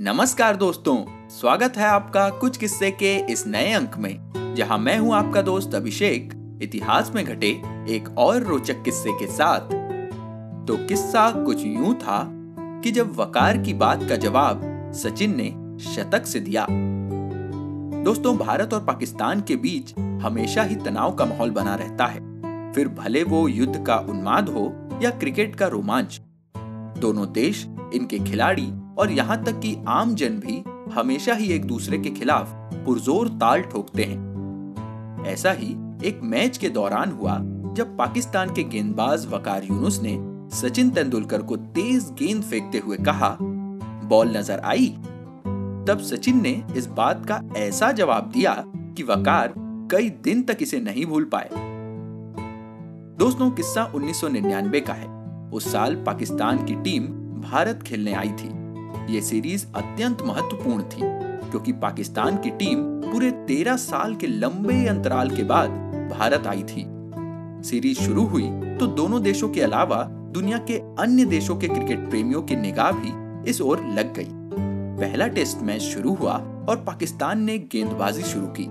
नमस्कार दोस्तों, स्वागत है आपका कुछ किस्से के इस नए अंक में, जहाँ मैं हूँ आपका दोस्त अभिषेक, इतिहास में घटे एक और रोचक किस्से के साथ। तो किस्सा कुछ यूँ था कि जब वकार की बात का जवाब सचिन ने शतक से दिया। दोस्तों, भारत और पाकिस्तान के बीच हमेशा ही तनाव का माहौल बना रहता है। फिर भले वो युद्ध का उन्माद हो या क्रिकेट का रोमांच, दोनों देश इनके खिलाड़ी और यहाँ तक कि आम जन भी हमेशा ही एक दूसरे के खिलाफ पुरजोर ताल ठोकते हैं। ऐसा ही एक मैच के दौरान हुआ जब पाकिस्तान के गेंदबाज वकार यूनुस ने सचिन तेंदुलकर को तेज गेंद फेंकते हुए कहा, बॉल नज़र आई? तब सचिन ने इस बात का ऐसा जवाब दिया कि वकार कई दिन तक इसे नहीं भूल पाए। दोस्तों, किस्सा 1999 का है। उस साल पाकिस्तान की टीम भारत खेलने आई थी। ये सीरीज़ अत्यंत महत्वपूर्ण थी, क्योंकि पाकिस्तान की टीम पूरे तेरह साल के लंबे अंतराल के बाद भारत आई थी। सीरीज़ शुरू हुई तो दोनों देशों के अलावा दुनिया के अन्य देशों के क्रिकेट प्रेमियों की निगाह भी इस ओर लग गई। पहला टेस्ट मैच शुरू हुआ और पाकिस्तान ने गेंदबाजी शुरू की।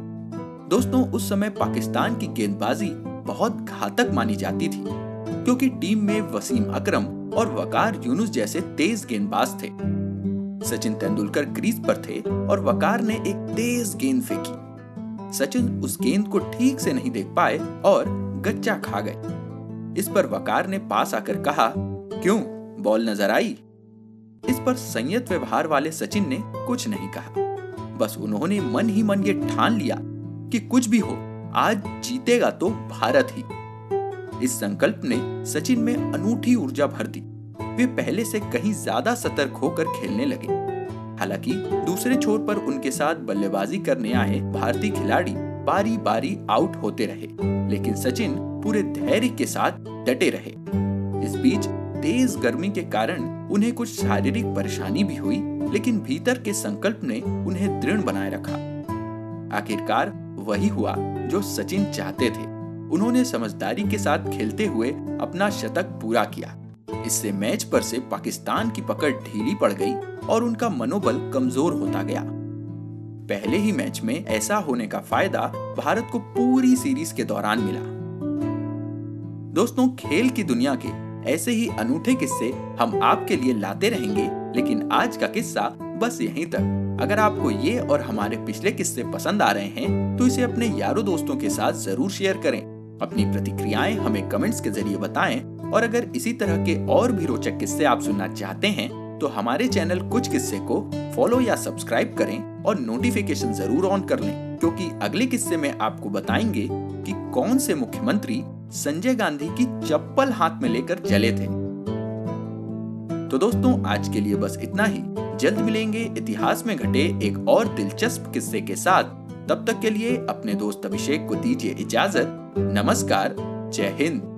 दोस्तों, उस समय पाकिस्तान की गेंदबाजी बहुत घातक मानी जाती थी, क्योंकि टीम में वसीम अकरम और वकार यूनुस जैसे तेज गेंदबाज थे। सचिन तेंदुलकर क्रीज पर थे और वकार ने एक तेज गेंद फेंकी। सचिन उस गेंद को ठीक से नहीं देख पाए और गच्चा खा गए। इस पर वकार ने पास आकर कहा, क्यों? बॉल नज़र आई? इस पर संयत व्यवहार वाले सचिन ने कुछ नहीं कहा। बस उन्होंने मन ही मन ये ठान लिया कि कुछ भी हो, आज जीतेगा तो भारत ही। इस संकल्प ने सचिन में अनूठी ऊर्जा भर दी। वे पहले से कहीं ज़्यादा सतर्क होकर खेलने लगे। हालाँकि, दूसरे छोर पर उनके साथ बल्लेबाजी करने आए भारतीय खिलाड़ी बारी बारी आउट होते रहे, लेकिन सचिन पूरे धैर्य के साथ डटे रहे। इस बीच, तेज गर्मी के कारण उन्हें कुछ शारीरिक परेशानी भी हुई, लेकिन भीतर के संकल्प ने उन्हें दृढ़ बनाए रखा। आखिरकार, वही हुआ जो सचिन चाहते थे। उन्होंने समझदारी के साथ खेलते हुए अपना शतक पूरा किया। इससे मैच पर से पाकिस्तान की पकड़ ढीली पड़ गई और उनका मनोबल कमज़ोर होता गया। पहले ही मैच में ऐसा होने का फ़ायदा भारत को पूरी सीरीज़ के दौरान मिला। दोस्तों, खेल की दुनिया के ऐसे ही अनूठे किस्से हम आपके लिए लाते रहेंगे, लेकिन आज का किस्सा बस यहीं तक। अगर आपको ये और हमारे पिछले किस्से पसंद आ रहे हैं तो इसे अपने यारों दोस्तों के साथ ज़रूर शेयर करें। अपनी प्रतिक्रियाएँ हमें कमेंट्स के ज़रिए बताएँ, और अगर इसी तरह के और भी रोचक किस्से आप सुनना चाहते हैं तो हमारे चैनल कुछ किस्से को फॉलो या सब्सक्राइब करें और नोटिफिकेशन ज़रूर ऑन कर लें, क्योंकि अगले किस्से में आपको बताएँगे कि कौन से मुख्यमंत्री संजय गांधी की चप्पल हाथ में लेकर चले थे। तो दोस्तों, आज के लिए बस इतना ही। जल्द मिलेंगे इतिहास में घटे एक और दिलचस्प किस्से के साथ। तब तक के लिए अपने दोस्त अभिषेक को दीजिए इजाज़त। नमस्कार जय हिंद।